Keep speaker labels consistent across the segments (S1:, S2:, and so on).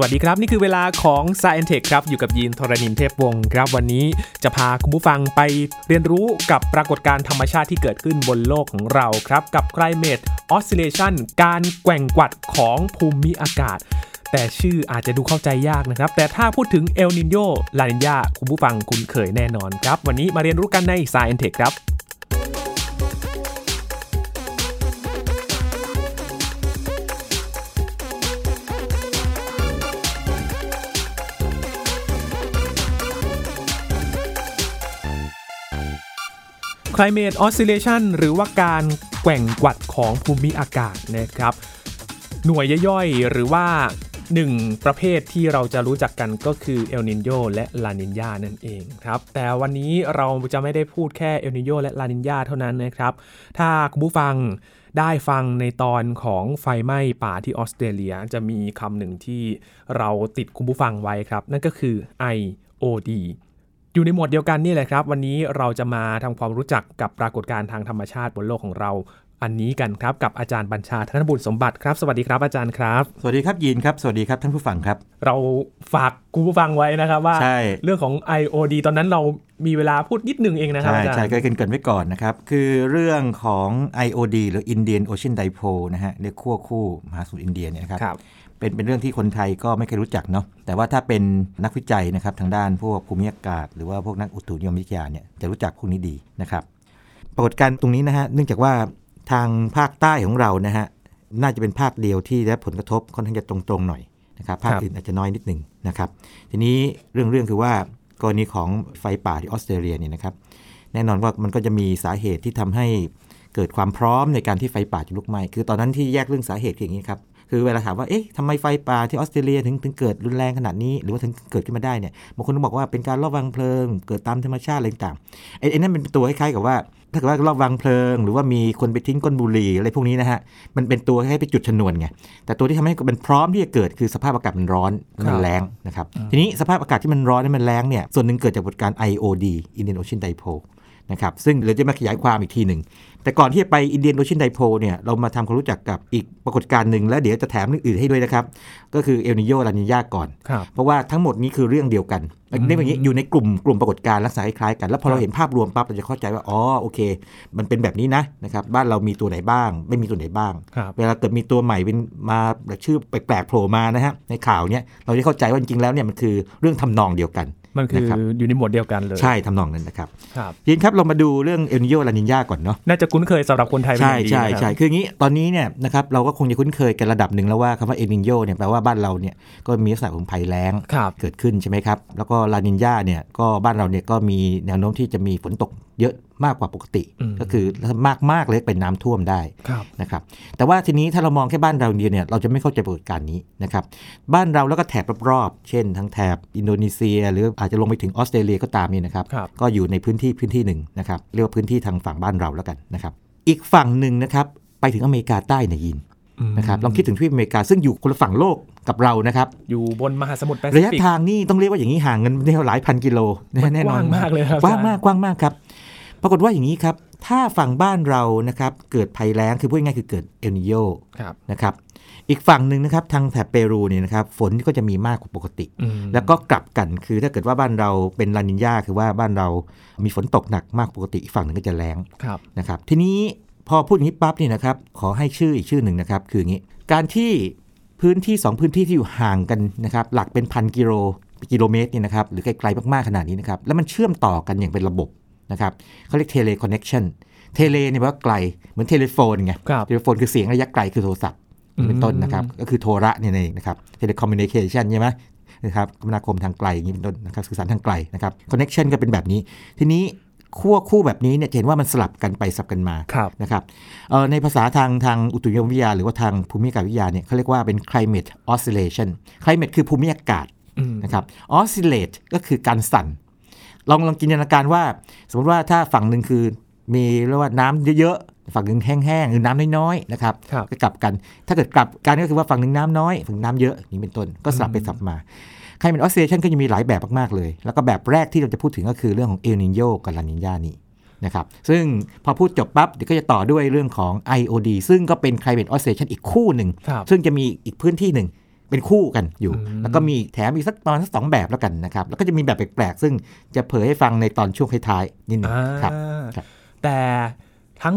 S1: วัสดีครับ นี่คือเวลาของ s ซ e n t e c h ครับ อยู่กับยีนทรณินเทพวงศ์ครับ วันนี้จะพาคุณผู้ฟังไปเรียนรู้กับปรากฏการณ์ธรรมชาติที่เกิดขึ้นบนโลกของเราครับ กับ climate oscillation การแกว่งกวัดของภูมิอากาศ แต่ชื่ออาจจะดูเข้าใจยากนะครับ แต่ถ้าพูดถึงเอลนินโยลานินยาคุณผู้ฟังคุ้นเคยแน่นอนครับ วันนี้มาเรียนรู้กันใน s ซ e n t e c h ครับ Climate Oscillation หรือว่าการแกว่งกวัดของภูมิอากาศนะครับ หน่วยย่อยๆ หรือว่าหนึ่งประเภทที่เราจะรู้จักกันก็คือเอลนินโยและลานินยานั่นเองครับ แต่วันนี้เราจะไม่ได้พูดแค่เอลนินโยและลานินยาเท่านั้นนะครับ ถ้าคุณผู้ฟังได้ฟังในตอนของไฟไหม้ป่าที่ออสเตรเลียจะมีคำหนึ่งที่เราติดคุณผู้ฟังไว้ครับ นั่นก็คือ IOD อยู่ในหมวดเดียวกันนี่แหละครับ วันนี้เราจะมาทำความรู้จักกับปรากฏการณ์ทางธรรมชาติบนโลกของเรา อันนี้กันครับกับอาจารย์บัญชาธนบุญสมบัติครับ สวัสดีครับอาจารย์ครับ
S2: สวัสดีครับยีนครับ สวัสดีครับท่านผู้ฟังครับ
S1: เราฝากคุณผู้ฟังไว้นะครับว่า
S2: ใช่
S1: เรื่องของ IOD ตอนนั้นเรามีเวลาพูดนิดนึงเองนะครับ
S2: ใช่
S1: อาจารย์
S2: ใช่ก็เกรินเกรินไว้ก่อนนะครับ คือเรื่องของ IOD หรือ Indian Ocean Dipole นะฮะเรียกขั้วคู่มหาสมุทรอินเดียเนี่ยนะครับ
S1: ครับ
S2: เป็นเป็นเรื่องที่คนไทยก็ไม่เคยรู้จักเนาะแต่ว่าถ้าเป็นนักวิจัยนะครับทางด้านพวกภูมิอากาศ หรือว่าพวกนักอุตุนิยมวิทยาเนี่ยจะรู้จักพวกนี้ดีนะครับ ปรากฏการณ์ตรงนี้นะฮะเนื่องจากว่าทางภาคใต้ของเรานะฮะน่าจะเป็นภาคเดียวที่ได้ผลกระทบค่อนข้างจะตรงๆหน่อยนะครับภาคอื่นอาจจะน้อยนิดหนึ่งนะครับทีนี้เรื่องเรื่องคือว่ากรณีของไฟป่าที่ออสเตรเลียเนี่ยนะครับแน่นอนว่ามันก็จะมีสาเหตุที่ทำให้เกิดความพร้อมในการที่ไฟป่าจะลุกไหม้ คือตอนนั้นที่แยกเรื่องสาเหตุอย่างนี้ครับ คือเวลาถามว่าเอ๊ะทำไมไฟป่าที่ออสเตรเลียถึงถึงเกิดรุนแรงขนาดนี้ หรือว่าถึงเกิดขึ้นมาได้เนี่ยบางคนก็บอกว่าเป็นการลอบวางเพลิง เกิดตามธรรมชาติอะไรต่างๆไอ้ไอ้นั่นเป็นตัวคล้ายๆกับว่าถ้าเกิดว่ารอบวางเพลิง หรือว่ามีคนไปทิ้งก้นบุหรี่อะไรพวกนี้นะฮะมันเป็นตัวให้ไปจุดชนวนไงแต่ตัวที่ทำให้มันพร้อมที่จะเกิดคือสภาพอากาศมันร้อน
S1: ครั
S2: มัน
S1: บ
S2: แรงนะครับทีนี้สภาพอากาศที่มันร้อนและมันแรงเนี่ยส่วนหนึ่งเกิดจากปรากฏการณ์ IOD Indian Ocean Dipole นะครับซึ่งเราจะมาขยายความอีกทีหนึ่ง แต่ก่อนที่จะไปอินเดียนโอเชียนไดโพเนี่ยเรามาทำความรู้จักกับอีกปรากฏการณ์หนึ่ง แล้วเดี๋ยวจะแถมเรื่องอื่นให้ด้วยนะครับ ก็คือเอลนิโยลานิญาก่อน
S1: ครับ
S2: เพราะว่าทั้งหมดนี้คือเรื่องเดียวกันเรียกว่าอย่างนี้อยู่ในกลุ่มกลุ่มปรากฏการณ์ลักษณะคล้ายๆกัน แล้วพอเราเห็นภาพรวมปั๊บเราจะเข้าใจว่าอ๋อโอเค มันเป็นแบบนี้นะนะครับบ้านเรามีตัวไหนบ้าง ไม่มีตัวไหนบ้าง
S1: ครับ
S2: เวลาเกิดมีตัวใหม่เป็นมาแบบชื่อแปลกๆโผล่มานะฮะในข่าวเนี้ยเราจะเข้าใจว่าจริงๆแล้วเนี่ยมันคือเรื่องทำนองเดียวกัน
S1: มันคือ
S2: นะครับ
S1: อยู่ในหมวดเดียวกันเลย
S2: ใช่ทำนองนั้นนะครับ
S1: ครับ
S2: ยินครับเรามาดูเรื่องเอลนีโญลานีญาก่อนเนาะ
S1: น่าจะคุ้นเคยสำหรับคนไทยเป็นอ
S2: ใช่
S1: ย่างดี
S2: ใช่
S1: นะครับ
S2: ใช่คืออย่างนี้ตอนนี้เนี่ยนะครับเราก็คงจะคุ้นเคยกันระดับหนึ่งแล้วว่าคำว่าเอลนีโญเนี่ยแปลว่าบ้านเราเนี่ยก็มีลักษณะของภัยแล้ง
S1: ครับ
S2: เกิดขึ้นใช่ไหมครับแล้วก็ลานีญาเนี่ยก็บ้านเราเนี่ยก็มีแนวโน้มที่จะมีฝนตกเยอะ มากกว่าปกติ
S1: อืม
S2: ก็คือมากมากๆเลยเป็นน้ำท่วมได้
S1: ครับ
S2: นะครับแต่ว่าทีนี้ถ้าเรามองแค่บ้านเราเดียวเนี่ยเราจะไม่เข้าใจปรากฏการณ์นี้นะครับบ้านเราแล้วก็แถบรอบๆเช่น ทั้งแถบอินโดนีเซีย หรืออาจจะลงไปถึงออสเตรเลียก็ตามนี่นะครับ
S1: ครับ
S2: ก็อยู่ในพื้นที่พื้นที่หนึ่งนะครับเรียกว่าพื้นที่ทางฝั่งบ้านเราแล้วกันนะครับอีกฝั่งหนึ่งนะครับไปถึงอเมริกาใต้เนี่ยยิน
S1: อืม
S2: นะครับลองคิดถึงทวีปอเมริกาซึ่งอยู่คนละฝั่งโลกกับเรานะครับ
S1: อยู่บนมหาสมุทรแปซิ
S2: ระยะ
S1: ฟิก
S2: ทางนี่ต้องเรียกว่าอย่างนี้ห่างกันได้หลายพันกิโล
S1: มัน
S2: แน่น
S1: ก
S2: อน
S1: ว้างมากเลยครับ
S2: กว้าง
S1: อาจารย์
S2: มากกว้างมากครับ ปรากฏว่าอย่างนี้ครับ ถ้าฝั่งบ้านเรานะครับเกิดภัยแล้งคือพูดง่ายๆคือเกิดเอลนิโย
S1: ครับ
S2: นะครับอีกฝั่งหนึ่งนะครับทางแถบเปรูเนี่ยนะครับฝนก็จะมีมากกว่าปกติ
S1: อืม
S2: แล้วก็กลับกันคือถ้าเกิดว่าบ้านเราเป็นลานินยาคือว่าบ้านเรามีฝนตกหนักมากปกติอีกฝั่งหนึ่งก็จะแล้ง
S1: ครับ
S2: นะครับทีนี้พอพูดอย่างนี้ปั๊บนี่นะครับขอให้ชื่ออีกชื่อหนึ่งนะครับคืออย่างนี้ การที่พื้นที่ 2 พื้นที่ที่อยู่ห่างกันนะครับหลักเป็นพันกิโลกิโลเมตรเนี่ยนะครับหรือไกลๆมากๆขนาดนี้นะครับแล้วมันเชื่อมต่อกันอย่างเป็นระบบ นะครับเขาเรียก teleconnection tele เนี่ยแปลว่าไกลเหมือน telephone ไง
S1: ครับ
S2: telephone คือเสียงระยะไกลคือโทรศัพท์
S1: อืม
S2: เป็นต้นนะครับ ก็คือโทรเนี่ยเองนะครับ telecommunication ใช่ไหมนะครับคมนาคมทางไกลอย่างนี้เป็นต้นนะครับสื่อสารทางไกลนะครับคอนเน็ชันก็เป็นแบบนี้ ทีนี้ขั้วคู่แบบนี้เนี่ยจะเห็นว่ามันสลับกันไปสลับกันมา
S1: ครับ
S2: นะครับเอ่อในภาษาทางทางอุตุนิยมวิทยา หรือว่าทางภูมิอากาศวิทยาเนี่ยเขาเรียกว่าเป็น climate oscillation climate คือภูมิอากาศ
S1: อืม
S2: นะครับ oscillate ก็คือการสั่น ลองลองจินตนาการว่า สมมติว่าถ้าฝั่งหนึ่งคือมีเรียกว่าน้ำเยอะๆฝั่งหนึ่งแห้งๆหรือน้ำน้อยๆนะครับ
S1: ครับ
S2: ก็กลับกัน ถ้าเกิดกลับกันก็คือว่าฝั่งหนึ่งน้ำน้อยฝั่งน้ำเยอะอย่างนี้เป็นต้นก็สลับไปสลับมา climate oscillation ก็จะมีหลายแบบมากๆเลย แล้วก็แบบแรกที่เราจะพูดถึงก็คือเรื่องของ El Nino กับ La Nina นี่นะครับซึ่งพอพูดจบปั๊บเดี๋ยวก็จะต่อด้วยเรื่องของ IOD ซึ่งก็เป็น climate oscillation อีกคู่หนึ่ง
S1: ครับ
S2: ซึ่งจะมีอีกพื้นที่หนึ่ง เป็นคู่กันอยู่
S1: อืม
S2: แล้วก็มีแถมอีกสักประมาณสักสองแบบแล้วกันนะครับ แล้วก็จะมีแบบแปลกๆ ซึ่งจะเผยให้ฟังในตอนช่วงท้ายๆนิดหนึง
S1: อ่า
S2: ครับครับ
S1: แต่ทั้ง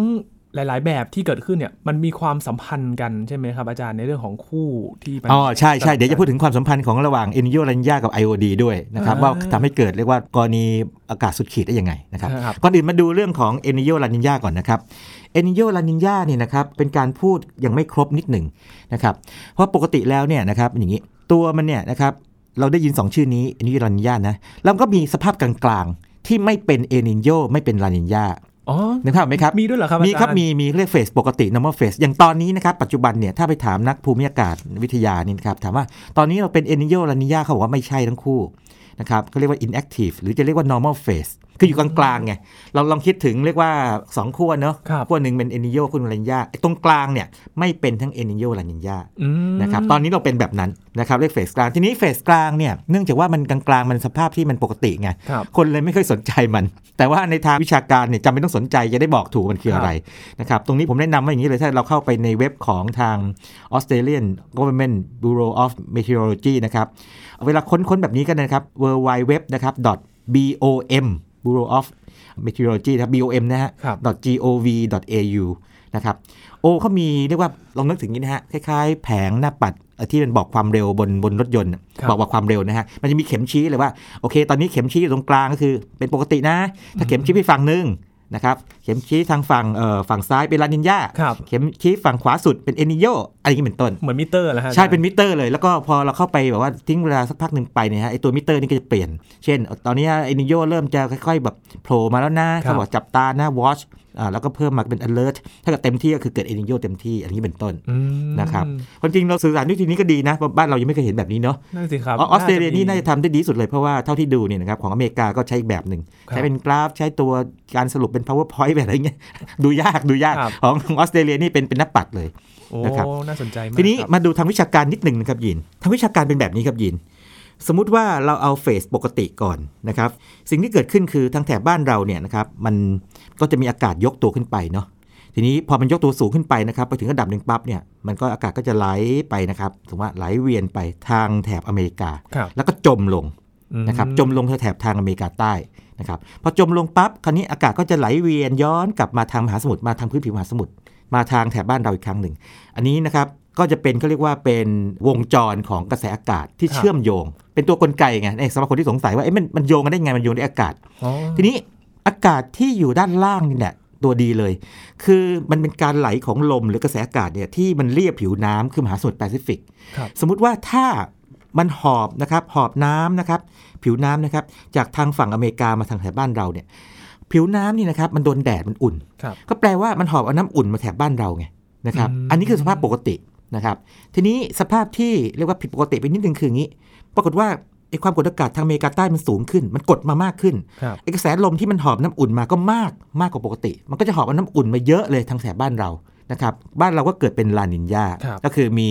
S1: หลาย ๆ แบบที่เกิดขึ้นเนี่ยมันมีความสัมพันธ์กันใช่ไหมครับอาจารย์ในเรื่องของคู่ที่มัน
S2: อ๋อใช่ใช่เดี๋ยวจะพูดถึงความสัมพันธ์ของระหว่างเอนิโยลันยากับ IOD ด้วยนะครับ
S1: อ่า
S2: ว่าทำให้เกิดเรียกว่ากรณีอากาศสุดขีดได้ยังไงนะครับ
S1: ครับ
S2: ก่อนอื่นมาดูเรื่องของเอนิโยลานินยาก่อนนะครับเอนิโยลานินยานี่นะครับเป็นการพูดยังไม่ครบนิดหนึ่งนะครับเพราะปกติแล้วเนี่ยนะครับเป็นอย่างนี้ตัวมันเนี่ยนะครับเราได้ยิน 2 ชื่อนี้เอนิโยลานินยานะแล้วก็มีสภาพกลางๆ ที่ไม่เป็นเอลนีโญไม่เป็นลานีญา
S1: อ๋อ
S2: นึกภาพไหมครับ
S1: มีด้วยเหรอครับ
S2: มีครับ
S1: อาจาย์
S2: มี มีเรียก phase ปกติ normal phase อย่างตอนนี้นะครับ ปัจจุบันเนี่ย ถ้าไปถามนักภูมิอากาศวิทยานี่นะครับ ถามว่าตอนนี้เราเป็นเอลนีโญลานีญาเขาบอกว่าไม่ใช่ทั้งคู่นะครับเขาเรียกว่า inactive หรือจะเรียกว่า normal phase คืออยู่กลางๆไงเราลองคิดถึงเรียกว่า 2 ขั้วเนาะ
S1: ครับ
S2: ขั้วหนึ่งเป็นเอลนีโญขั้วหนึ่งลานีญาไอ้ตรงกลางเนี่ยไม่เป็นทั้งเอลนีโญลานีญา
S1: อืม
S2: นะครับตอนนี้เราเป็นแบบนั้นนะครับเรียกเฟสกลางทีนี้เฟสกลางเนี่ยเนื่องจากว่ามันกลางๆมันสภาพที่มันปกติไง
S1: ครับ
S2: คนเลยไม่เคยสนใจมัน แต่ว่าในทางวิชาการเนี่ยจำเป็นต้องสนใจจะได้บอกถูกมันคืออะไรนะครับตรงนี้ผมแนะนำว่าอย่างนี้เลยถ้าเราเข้าไปในเว็บของทาง Australian Government Bureau of Meteorology นะครับเวลาค้นค้นแบบนี้กันนะครับ w w w นะครับ .bom Bureau of Meteorology นะครับ bom นะฮะ
S1: ครับ
S2: .gov.au นะครับ โอ้เขามีเรียกว่าลองนึกถึงนี้นะฮะ คล้ายๆ แผงหน้าปัดเอ่อที่มันบอกความเร็วบนบนรถยนต์น่ะ
S1: ครับ
S2: บอกว่าความเร็วนะฮะ มันจะมีเข็มชี้เลยว่า โอเค ตอนนี้เข็มชี้อยู่ตรงกลางก็คือ เป็นปกตินะ ถ้าเข็มชี้ไปฝั่งหนึ่ง นะครับเข็มชี้ทางฝั่งเอ่อฝั่งซ้ายเป็นลานีญา
S1: ครับ
S2: เข็มชี้ฝั่งขวาสุดเป็นเอลนีโญอะไรอย่างนี้เป็นต้น
S1: เหมือนมิเตอร์เหรอฮะ
S2: ใช่
S1: อาจารย์
S2: เป็นมิเตอร์เลย แล้วก็พอเราเข้าไปแบบว่าทิ้งเวลาสักพักหนึ่งไปเนี่ยฮะไอตัวมิเตอร์นี่ก็จะเปลี่ยน เช่น ตอนนี้เอลนีโญเริ่มจะค่อยๆ แบบโผล่มาแล้วนะเขาบอกจับตานะ watch อ่า แล้วก็เพิ่มมาเป็น alert ถ้าเกิดเต็มที่ก็คือเกิดเอนิโยเต็มที่อันนี้เป็นต้น
S1: อืม
S2: นะครับความจริงเราสื่อสารด้วยวิธีนี้ก็ดีนะเพราะบ้านเรายังไม่เคยเห็นแบบนี้เนาะ
S1: นั่นสิครับ
S2: ออสเตรเลียนี่น่า
S1: จะ
S2: จะทำได้ดีที่สุดเลยเพราะว่าเท่าที่ดูเนี่ยนะครับของอเมริกาก็ใช้อีกแบบหนึ่ง
S1: ครับ
S2: ใช้เป็นกราฟใช้ตัวการสรุปเป็น powerpoint แบบอะไรเงี้ยดูยากดูยาก
S1: ครับ
S2: ของของออสเตรเลียนี่เป็นเป็นหน้าปัดเลย
S1: โอ้
S2: นะครับ
S1: น่าสนใจมาก
S2: ทีนี้
S1: ครับ
S2: มาดูทางวิชาการนิดหนึ่งนะครับยินทางวิชาการเป็นแบบนี้ครับยิน สมมุติว่าเราเอาเฟสปกติก่อนนะครับ สิ่งที่เกิดขึ้นคือทางแถบบ้านเราเนี่ยนะครับมันก็จะมีอากาศยกตัวขึ้นไปเนาะทีนี้พอมันยกตัวสูงขึ้นไปนะครับไปถึงระดับหนึ่งปั๊บเนี่ยมันก็อากาศก็จะไหลไปนะครับถือว่าไหลเวียนไปทางแถบอเมริกา
S1: ครับ
S2: แล้วก็จมลง
S1: อืม
S2: นะครับจมลงแถบทางอเมริกาใต้นะครับพอจมลงปั๊บคราวนี้อากาศก็จะไหลเวียนย้อนกลับมาทางมหาสมุทรมาทางพื้นผิวมหาสมุทรมาทางแถบบ้านเราอีกครั้งหนึ่ง อันนี้นะครับ ก็จะเป็นเขาเรียกว่าเป็นวงจรของกระแสอากาศที่
S1: ครับ
S2: เชื่อมโยง เป็นตัวกลไกไงเอ้ยสำหรับคนที่สงสัยว่าเอ๊ะมันมันโยงกันได้ไงมันโยงด้วยอากาศ
S1: อ๋อ
S2: ทีนี้อากาศที่อยู่ด้านล่างนี่แหละตัวดีเลย คือมันเป็นการไหลของลมหรือกระแสอากาศเนี่ยที่มันเรียบผิวน้ำคือมหาสมุทรแปซิฟิก
S1: ครับ
S2: สมมุติว่าถ้ามันหอบนะครับหอบน้ำนะครับผิวน้ำนะครับจากทางฝั่งอเมริกามาทางแถบบ้านเราเนี่ยผิวน้ำนี่นะครับมันโดนแดดมันอุ่น
S1: ครับ
S2: ก็แปลว่ามันหอบเอาน้ำอุ่นมาแถบบ้านเราไงนะครับ
S1: อืม
S2: อันนี้คือสภาพปกติ นะครับ ทีนี้สภาพที่เรียกว่าผิดปกติไปนิดนึงคืออย่างนี้ ปรากฏว่าไอ้ความกดอากาศทางอเมริกาใต้มันสูงขึ้น มันกดมามากขึ้น
S1: ครับ
S2: ไอ้กระแสลมที่มันหอบน้ำอุ่นมาก็มากมากกว่าปกติ มันก็จะหอบเอาน้ำอุ่นมาเยอะเลยทางแถบบ้านเรานะครับ บ้านเราก็เกิดเป็นลานินยา
S1: ครับ
S2: ก็คือมี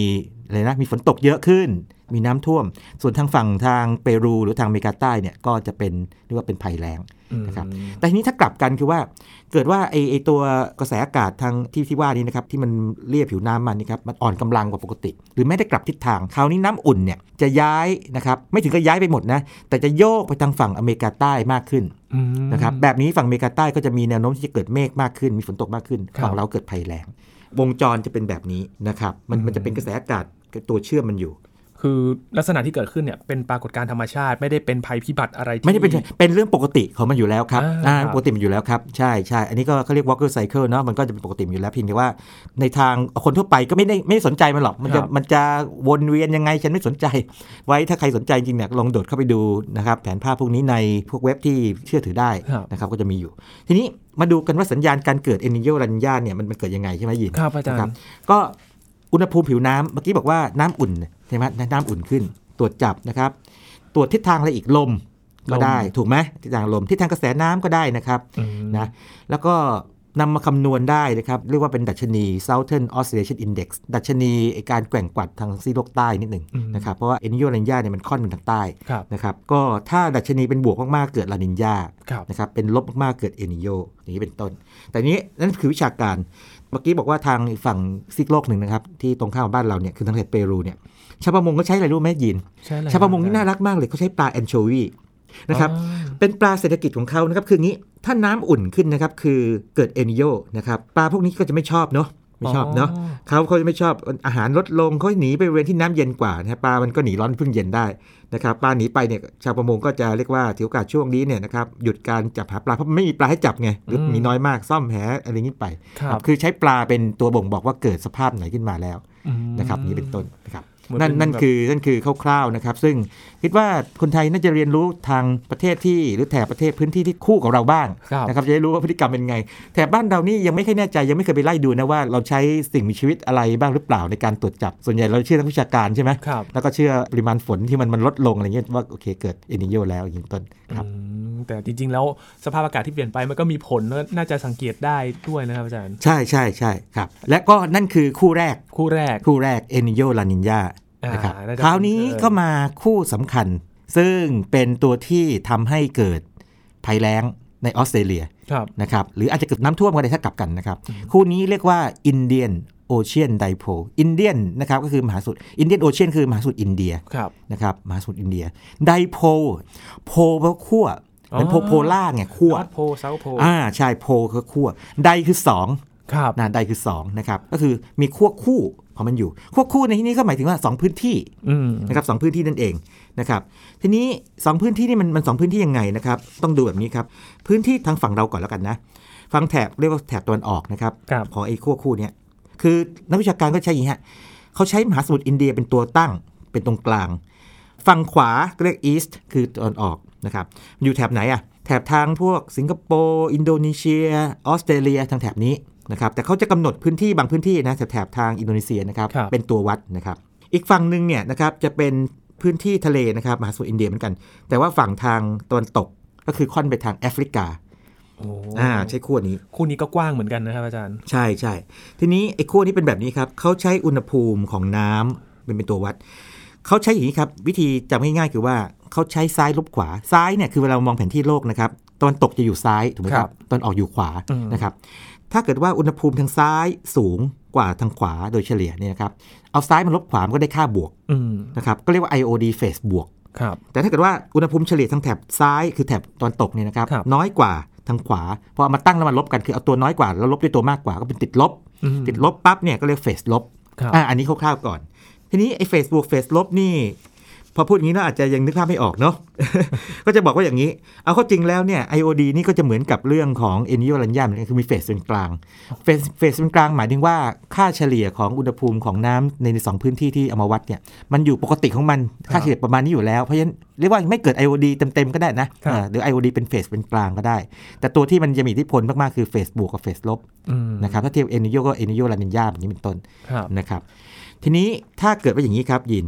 S2: อะไรนะมีฝนตกเยอะขึ้น มีน้ำท่วม ส่วนทางฝั่งทางเปรูหรือทางอเมริกาใต้เนี่ยก็จะเป็นเรียกว่าเป็นภัยแล้งนะครับ
S1: อืม
S2: แต่ทีนี้ถ้ากลับกันคือว่าเกิดว่าไอไอตัวกระแสอากาศทางที่ที่ว่านี้นะครับที่มันเรียบผิวน้ำมันนี่ครับมันอ่อนกำลังกว่าปกติ หรือไม่ได้กลับทิศทางคราวนี้น้ำอุ่นเนี่ยจะย้ายนะครับไม่ถึงก็ย้ายไปหมดนะแต่จะโยกไปทางฝั่งอเมริกาใต้มากขึ้น
S1: อืม
S2: นะครับแบบนี้ฝั่งอเมริกาใต้ก็จะมีแนวโน้มที่จะเกิดเมฆมากขึ้น มีฝนตกมากขึ้น
S1: ครับ
S2: ฝั่งเราเกิดภัยแล้งวงจรจะเป็นแบบนี้นะครับมัน
S1: อืม
S2: มันจะเป็นกระแสอากาศ ตัวเชื่อมมันอยู่
S1: คือลักษณะที่เกิดขึ้นเนี่ยเป็นปรากฏการณ์ธรรมชาติ ไม่ได้เป็นภัยพิบัติอะไรที่
S2: ไม่ได้เป็นเป็นเรื่องปกติของมันอยู่แล้วครับ
S1: อ่า
S2: อ่า
S1: ครับ
S2: ปกติมันอยู่แล้วครับใช่ใช่อันนี้ก็เขาเรียก walker cycle เนาะมันก็จะเป็นปกติมันอยู่แล้วเพียงแต่ว่า ในทางคนทั่วไปก็ไม่ได้ไม่ได้สนใจมันหรอกมันจะ
S1: ครับ
S2: มันจะวนเวียนยังไงฉันไม่สนใจ ไว้ถ้าใครสนใจจริงเนี่ยลองโดดเข้าไปดูนะครับแผนภาพพวกนี้ในพวกเว็บที่เชื่อถือได้
S1: ครับ
S2: นะครับก็จะมีอยู่ ทีนี้มาดูกันว่าสัญญาณการเกิดเอนิโยรันยาเนี่ยมันมันเกิดยังไงใช่ไหมยิน
S1: ครับอาจาร
S2: นะครั
S1: ย์
S2: บก็ อุณหภูมิผิวน้ำเมื่อกี้บอกว่าน้ำอุ่นใช่ไหมน้ำอุ่นขึ้น ตรวจจับนะครับ ตรวจทิศทางอะไรอีกลมก็ได้ถูกไหมทิศทางลมทิศทางกระแสน้ำก็ได้นะครับ
S1: อืม
S2: นะแล้วก็ นำมาคำนวณได้นะครับ เรียกว่าเป็นดัชนี Southern Oscillation Index ดัชนีไอ้การแกว่งกวัดทางซีกโลกใต้นิดหนึ่ง
S1: อืม
S2: นะครับ เพราะว่าเอนิโยลานินยาเนี่ยมันค่อนมันทางใต้
S1: ครับ
S2: นะครับ ก็ถ้าดัชนีเป็นบวกมาก ๆ เกิดลานินยา
S1: ครับ
S2: นะครับ เป็นลบมาก ๆ เกิดเอนิโยอย่างนี้เป็นต้น แต่นี้นั่นคือวิชาการ เมื่อกี้บอกว่าทางฝั่งซีกโลกหนึ่งนะครับ ที่ตรงข้ามบ้านเราเนี่ยคือทางประเทศเปรูเนี่ยชาวประมงก็ใช้อะไรรู้ไหมยิน
S1: ใช่เลย
S2: ชาวประมงนี่น่ารักมากเลยเขาใช้ปลาแอนโชวี นะครับเป็นปลาเศรษฐกิจของเขานะครับคืองี้ถ้าน้ำอุ่นขึ้นนะครับคือเกิดเอนิโยนะครับปลาพวกนี้ก็จะไม่ชอบเนาะไม่ชอบเนาะเขาเขาจะไม่ชอบอาหารลดลงเขาหนีไปบริเวณที่น้ำเย็นกว่านะครับปลามันก็หนีร้อนพึ่งเย็นได้นะครับปลาหนีไปเนี่ยชาวประมงก็จะเรียกว่าถือโอกาสช่วงนี้เนี่ยนะครับหยุดการจับหาปลาเพราะไม่มีปลาให้จับไงหรือมีน้อยมากซ่อมแหอะไรอย่างนี้ไป
S1: ครับ
S2: คือใช้ปลาเป็นตัวบ่งบอกว่าเกิดสภาพไหนขึ้นมาแล้ว
S1: อืม
S2: นะครับนี่เป็นต้นนะครับ
S1: เหมือน
S2: นั่น
S1: เป็น
S2: นั่น
S1: แบบ
S2: คือนั่นคือคร่าวๆนะครับ ซึ่ง คิดว่าคนไทยน่าจะเรียนรู้ทางประเทศที่หรือแถบประเทศพื้นที่ที่คู่กับเราบ้าง
S1: ครับ
S2: นะครับจะได้รู้ว่าพฤติกรรมเป็นไง แถบบ้านเรานี่ยังไม่ค่อยแน่ใจยังไม่เคยไปไล่ดูนะว่าเราใช้สิ่งมีชีวิตอะไรบ้างหรือเปล่าในการตรวจจับ ส่วนใหญ่เราเชื่อนักวิชาการใช่ไหม
S1: ครับ
S2: แล้วก็เชื่อปริมาณฝนที่มันมันลดลงอะไรเงี้ยว่าโอเคเกิดเอนิโยแล้วอย่างนี้เป็นต้นครับ
S1: อืมแต่จริง ๆ แล้วสภาพอากาศที่เปลี่ยนไปมันก็มีผลน่าจะสังเกตได้ด้วยนะครับอาจารย์
S2: ใช่ใช่ใช่ครับ และก็นั่นคือคู่แรก
S1: คู่แรก
S2: คู่แรกเอลนีโญลานีญา
S1: อ่า
S2: นะครับ
S1: น่าจะ
S2: คราวนี้
S1: เออ
S2: ก็มาคู่สำคัญ ซึ่งเป็นตัวที่ทำให้เกิดภัยแล้งในออสเตรเลีย
S1: ครับ
S2: นะครับหรืออาจจะเกิดน้ำท่วมก็ได้ถ้ากลับกันนะครับ คู่นี้เรียกว่า Indian Ocean Dipole Indian นะครับก็คือมหาสมุทร Indian Ocean คือมหาสมุทรอินเดีย
S1: ครับ
S2: นะครับมหาสมุทรอินเดียไดโพโพแปลว่าขั้วเหมือนโพ
S1: อ๋อ
S2: โพล่าไงขั้ว
S1: นอตโพเซาโพ
S2: อ่าใช่โพคือขั้วไดคือสอง
S1: ครับ
S2: นะไดคือ2นะครับก็คือมีขั้วคู่ ของมันอยู่ขั้วคู่ในที่นี้ก็หมายถึงว่า 2 พื้นที่
S1: อืม
S2: นะครับสองพื้นที่นั่นเองนะครับทีนี้ 2 พื้นที่นี่มันมันสพื้นที่ยังไงนะครับต้องดูแบบนี้ครับพื้นที่ทางฝั่งเราก่อนแล้วกันนะฝั่งแถบเรียกว่าแถบตะวันออกนะครับ
S1: ครับ
S2: ของไอ้ขั้วคู่เนี้ยคือนักวิชาการก็ใช้อย่างนี้ฮะเขาใช้มหาสมุทรอินเดียเป็นตัวตั้งเป็นตรงกลางฝั่งขวาก็เรียก east คือตะวันออกนะครับอยู่แถบไหนอะแถบทางพวกสิงคโปร์ อินโดนีเซีย ออสเตรเลียทางแถบนี้ นะครับแต่เขาจะกำหนดพื้นที่บางพื้นที่นะแถบแถบทางอินโดนีเซียนะครับ
S1: ครับ
S2: เป็นตัววัดนะครับ อีกฝั่งหนึ่งเนี่ยนะครับจะเป็นพื้นที่ทะเลนะครับมหาสมุทรอินเดียเหมือนกัน แต่ว่าฝั่งทางตะวันตกก็คือค่อนไปทางแอฟริกา
S1: โอ้
S2: อ่าใช้ขั้วนี้
S1: คู่นี้ก็กว้างเหมือนกันนะครับอาจารย์
S2: ใช่ใช่ทีนี้ไอ้ขั้วนี้เป็นแบบนี้ครับเขาใช้อุณหภูมิของน้ำเป็นเป็นตัววัดเขาใช้อย่างนี้ครับ วิธีจำง่ายๆคือว่าเขาใช้ซ้ายลบขวาซ้ายเนี่ยคือเวลาเรามองแผนที่โลกนะครับตะวันตกจะอยู่ซ้ายถูกไหมค
S1: ครั
S2: รับบตะวันออกอยู่ขวา
S1: อืม
S2: นะครับ ถ้าเกิดว่าอุณหภูมิทางซ้ายสูงกว่าทางขวาโดยเฉลี่ยเนี่ยนะครับ เอาซ้ายมาลบขวามันก็ได้ค่าบวก
S1: อืม
S2: นะครับ ก็เรียกว่า IOD phase บวก
S1: ครับ
S2: แต่ถ้าเกิดว่าอุณหภูมิเฉลี่ยทางแถบซ้ายคือแถบตอนตกเนี่ยนะครับ
S1: ครับ
S2: น้อยกว่าทางขวา พอเอามาตั้งแล้วมาลบกันคือเอาตัวน้อยกว่าแล้วลบด้วยตัวมากกว่าก็เป็นติดลบ
S1: อืม
S2: ติดลบปั๊บเนี่ยก็เรียกเฟสลบ
S1: ครับ
S2: อ่าอันนี้คร่าวๆก่อน ทีนี้ไอ้เฟสบวกเฟสลบนี่ พอพูดอย่างนี้เราอาจจะยังนึกภาพไม่ออกเนาะก็จะบอกว่าอย่างนี้ เอาเข้าจริงแล้วเนี่ย IOD นี่ก็จะเหมือนกับเรื่องของเอนิโยลันยาเหมือนกันคือมีเฟสเป็นกลางเฟสเฟสเป็นกลางหมายถึงว่าค่าเฉลี่ยของอุณหภูมิของน้ำในสองพื้นที่ที่เอามาวัดเนี่ยมันอยู่ปกติของมันค่าเฉลี่ยประมาณนี้อยู่แล้วเพราะฉะนั้นเรียกว่าไม่เกิด IOD เต็มๆก็ได้นะครับอ่าหรือ IOD เป็นเฟสเป็นกลางก็ได้ แต่ตัวที่มันจะมีอิทธิพลมากๆคือเฟสบวกกับเฟสลบ
S1: อืม
S2: นะครับถ้าเทียบเอนิโยก็เอนิโยลานินยาแบบนี้เป็นต้น
S1: ครับ
S2: นะครับทีนี้ถ้าเกิดว่าอย่างนี้ครับยิน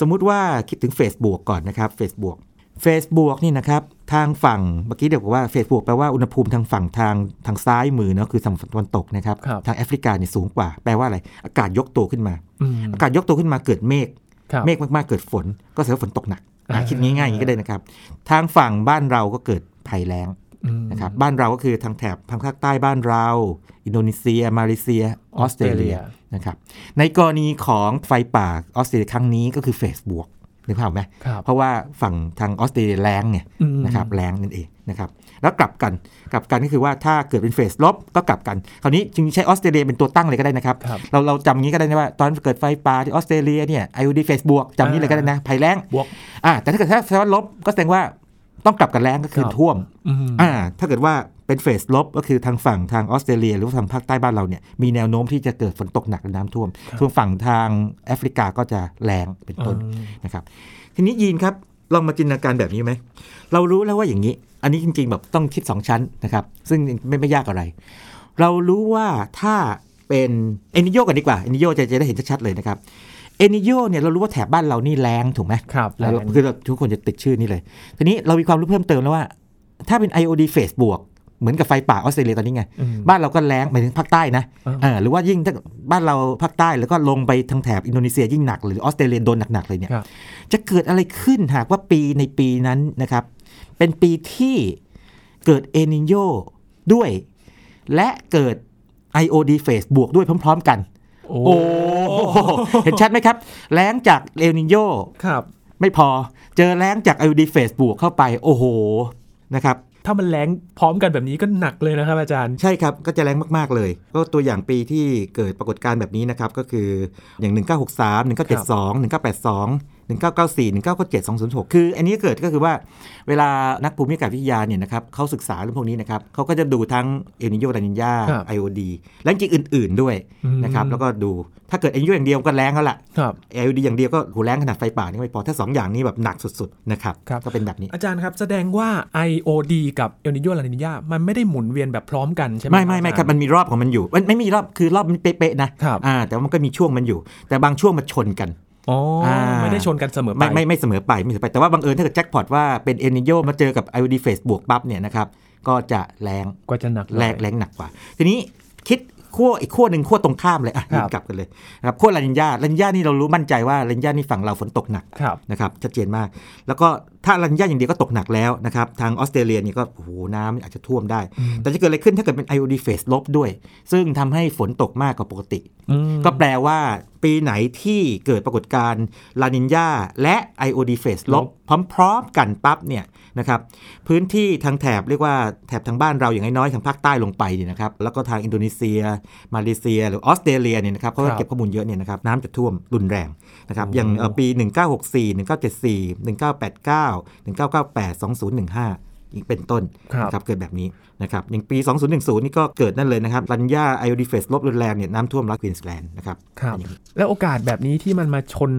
S2: สมมุติว่าคิดถึงเฟสบวกก่อนนะครับเฟสบวกเฟสบวกนี่นะครับทางฝั่งเมื่อกี้เดี๋ยวบอกว่าเฟสบวกแปลว่าอุณหภูมิทางฝั่งทางทางซ้ายมือเนาะคือฝั่งตะวันตกนะครับ
S1: ครับ
S2: ทางแอฟริกาเนี่ยสูงกว่า แปลว่าอะไร อากาศยกตัวขึ้นมา
S1: อืม
S2: อากาศยกตัวขึ้นมาเกิดเมฆ
S1: ครับ
S2: เมฆมากๆเกิดฝน ก็แสดงว่าฝนตกหนักอะ
S1: อ่า
S2: คิดง่ายๆอย่างนี้ก็ได้นะครับ ทางฝั่งบ้านเราก็เกิดภัยแล้ง
S1: อืม
S2: นะครับบ้านเราก็คือทางแถบทางภาคใต้บ้านเรา อินโดนีเซีย มาเลเซียออสเตรเลีย
S1: ออสเตรเลีย
S2: นะครับในกรณีของไฟป่าออสเตรเลียครั้งนี้ก็คือเฟสบวกนึกภาพไหม
S1: ครับ
S2: เพราะว่าฝั่งทางออสเตรเลียแรงไง
S1: อืม
S2: นะครับแรงนั่นเองนะครับแล้วกลับกันกลับกันก็คือว่าถ้าเกิดเป็นเฟสลบก็กลับกัน คราวนี้จึงใช้ออสเตรเลียเป็นตัวตั้งเลยก็ได้นะครับ
S1: ครับ
S2: เราเราจำอย่างนี้ก็ได้นะว่า ตอนเกิดไฟป่าที่ออสเตรเลียเนี่ยไอโอดีเฟสบวกจำนี้เลยก็ได้นะภัยแรง
S1: บวก
S2: อ่าแต่ถ้าเกิดถ้าแสดงว่าลบก็แสดงว่า ต้องกลับกันแรงก็คือ
S1: ครับ
S2: ท่วม
S1: อืม
S2: อ่าถ้าเกิดว่าเป็นเฟสลบก็คือทางฝั่งทางออสเตรเลีย หรือว่าทางภาคใต้บ้านเราเนี่ยมีแนวโน้มที่จะเกิดฝนตกหนักและน้ำท่วมส่วนฝั่งทางแอฟริกาก็จะแรงเป็นต้น
S1: อืม
S2: นะครับทีนี้ยีนครับลองมาจินตนาการแบบนี้ไหม เรารู้แล้วว่าอย่างนี้ อันนี้จริง ๆ แบบต้องคิด 2 ชั้นนะครับ ซึ่งไม่ไม่ยากอะไร เรารู้ว่าถ้าเป็นเอลนีโญกันดีกว่าเอลนีโญจะจะได้เห็นชัดๆเลยนะครับ เอลนีโญเนี่ยเรารู้ว่าแถบบ้านเรานี่แล้งถูกไหม
S1: ครับ
S2: แล้ว
S1: แล้ง
S2: คือเราทุกคนจะติดชื่อนี้เลย ทีนี้เรามีความรู้เพิ่มเติมแล้วว่า ถ้าเป็น IOD phase บวกเหมือนกับไฟป่าออสเตรเลียตอนนี้ไง
S1: อืม
S2: บ้านเราก็แล้งหมายถึงภาคใต้นะ
S1: อ่า
S2: อ่าหรือว่ายิ่งถ้าบ้านเราภาคใต้แล้วก็ลงไปทางแถบอินโดนีเซียยิ่งหนักหรือออสเตรเลียโดนหนักๆเลยเนี่ย
S1: ครับ
S2: จะเกิดอะไรขึ้นหากว่าปีในปีนั้นนะครับ เป็นปีที่เกิดเอนิโยด้วย และเกิด IOD phase บวกด้วยพร้อม ๆ กัน
S1: โอ้
S2: โอ้โหเห็นชัดไหมครับ แล้งจากเอลนิโย
S1: ครับ
S2: ไม่พอเจอแล้งจาก IOD phase บวกเข้าไปโอ้โหนะครับ
S1: ถ้ามันแรงพร้อมกันแบบนี้ก็หนักเลยนะครับอาจารย์
S2: ใช่ครับ ก็จะแรงมาก ๆ เลย ก็ตัวอย่างปีที่เกิดปรากฏการณ์แบบนี้นะครับ ก็คืออย่าง 1963 1972 1982 1994 1997 2006 คืออันนี้เกิดก็คือว่าเวลานักภูมิอากาศวิทยาเนี่ยนะครับเขาศึกษาเรื่องพวกนี้นะครับเขาก็จะดูทั้งเอลนิโยลานินยา
S1: ครับ
S2: ไอโอดีและจริงๆอื่น ๆด้วยนะครับ
S1: อืม
S2: แล้วก็ดูถ้าเกิดเอลนิโยอย่างเดียวก็แรงแล้วล่ะ
S1: ครับ
S2: เอลดีอย่างเดียวก็โหูแรงขนาดไฟป่านี่ไม่พอถ้าสองอย่างนี้แบบหนักสุดๆนะครับ
S1: ครับ
S2: ก็เป็นแบบนี้
S1: อาจารย์ครับแสดงว่า IOD กับเอลนิโยลานิญามันไม่ได้หมุนเวียนแบบพร้อมกันใช่ไหม
S2: ไม่ไม่ไม่ครับ
S1: อาจาย์
S2: มันมีรอบของมันอยู่มันไม่มีรอบคือรอบมันเป๊ะๆนะครับอ่าแต่ว่ามันก็มีช่วงมันอยู่ แต่บางช่วงมันชนกัน
S1: อ๋ออาไม่ได้ชนกันเสมอไป
S2: ไม่ไม่ไม่เสมอไปไม่เสมอไป แต่ว่าบังเอิญถ้าเกิดแจ็คพอตว่าเป็นเอนิโยมาเจอกับ IOD Face บวกปั๊บเนี่ยนะครับก็จะแรง
S1: ก็จะหนักหน่อย
S2: แรงแรงหนักกว่า ทีนี้คิดขั้วอีกขั้วหนึ่งขั้วตรงข้ามเลยอะ
S1: ครับ
S2: ยืนกลับกันเลยนะครับขั้วลานินยาลานินยานี่เรารู้มั่นใจว่าลานินยานี่ฝั่งเราฝนตกหนัก
S1: ครับ
S2: นะครับชัดเจนมาก แล้วก็ ถ้าลันย่าอย่างเดียวก็ตกหนักแล้วนะครับ ทางออสเตรเลียนี่ก็โอ้โหน้ำอาจจะท่วมได้
S1: อืม
S2: แต่จะเกิดอะไรขึ้นถ้าเกิดเป็น IOD phase ลบด้วย ซึ่งทำให้ฝนตกมากกว่าปกติ
S1: อืม
S2: ก็แปลว่าปีไหนที่เกิดปรากฏการณ์ลานินยาและ IOD phase ลบพร้อมๆกันปั๊บเนี่ยนะครับพื้นที่ทางแถบเรียกว่าแถบทางบ้านเราอย่างน้อยๆทางภาคใต้ลงไปเนี่ยนะครับแล้วก็ทางอินโดนีเซีย มาเลเซีย หรือออสเตรเลียเนี่ยนะครับเขาก็เก็บข้อมูลเยอะเนี่ยนะครับน้ำจะท่วมรุนแรงนะครับอย่างเอ่อปี 1964 1974 1989 1998 2015 อีกเป็นต้น
S1: ครับ
S2: นะครับเกิดแบบนี้นะครับอย่างปี 2010 นี่ก็เกิดนั่นเลยนะครับลันยาไอโอดีเฟสลบรุนแรงเนี่ยน้ำท่วมรัฐควีนสแลนด์นะครับ
S1: ครับ
S2: เป็นอย่างนี้
S1: แล้วโอกาสแบบนี้ที่มันมาชน